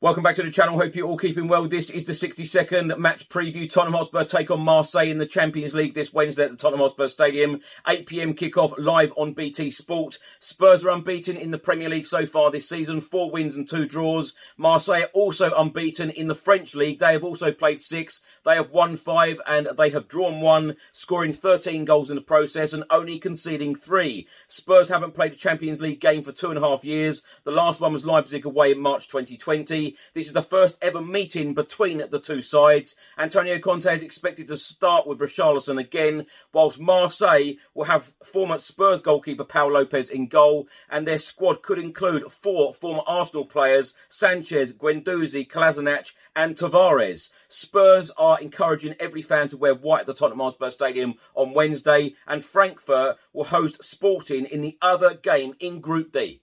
Welcome back to the channel. Hope you're all keeping well. This is the 62nd match preview. Tottenham Hotspur take on Marseille in the Champions League this Wednesday at the Tottenham Hotspur Stadium. 8 pm kickoff live on BT Sport. Spurs are unbeaten in the Premier League so far this season. Four wins and two draws. Marseille also unbeaten in the French League. They have also played six. They have won five and they have drawn one, scoring 13 goals in the process and only conceding three. Spurs haven't played a Champions League game for two and a half years. The last one was Leipzig away in March 2020. This is the first ever meeting between the two sides. Antonio Conte is expected to start with Richarlison again, whilst Marseille will have former Spurs goalkeeper Pau Lopez in goal, and their squad could include four former Arsenal players Sanchez, Guendouzi, Kolasinac, and Tavares. Spurs are encouraging every fan to wear white at the Tottenham Hotspur Stadium on Wednesday, and Frankfurt will host Sporting in the other game in Group D.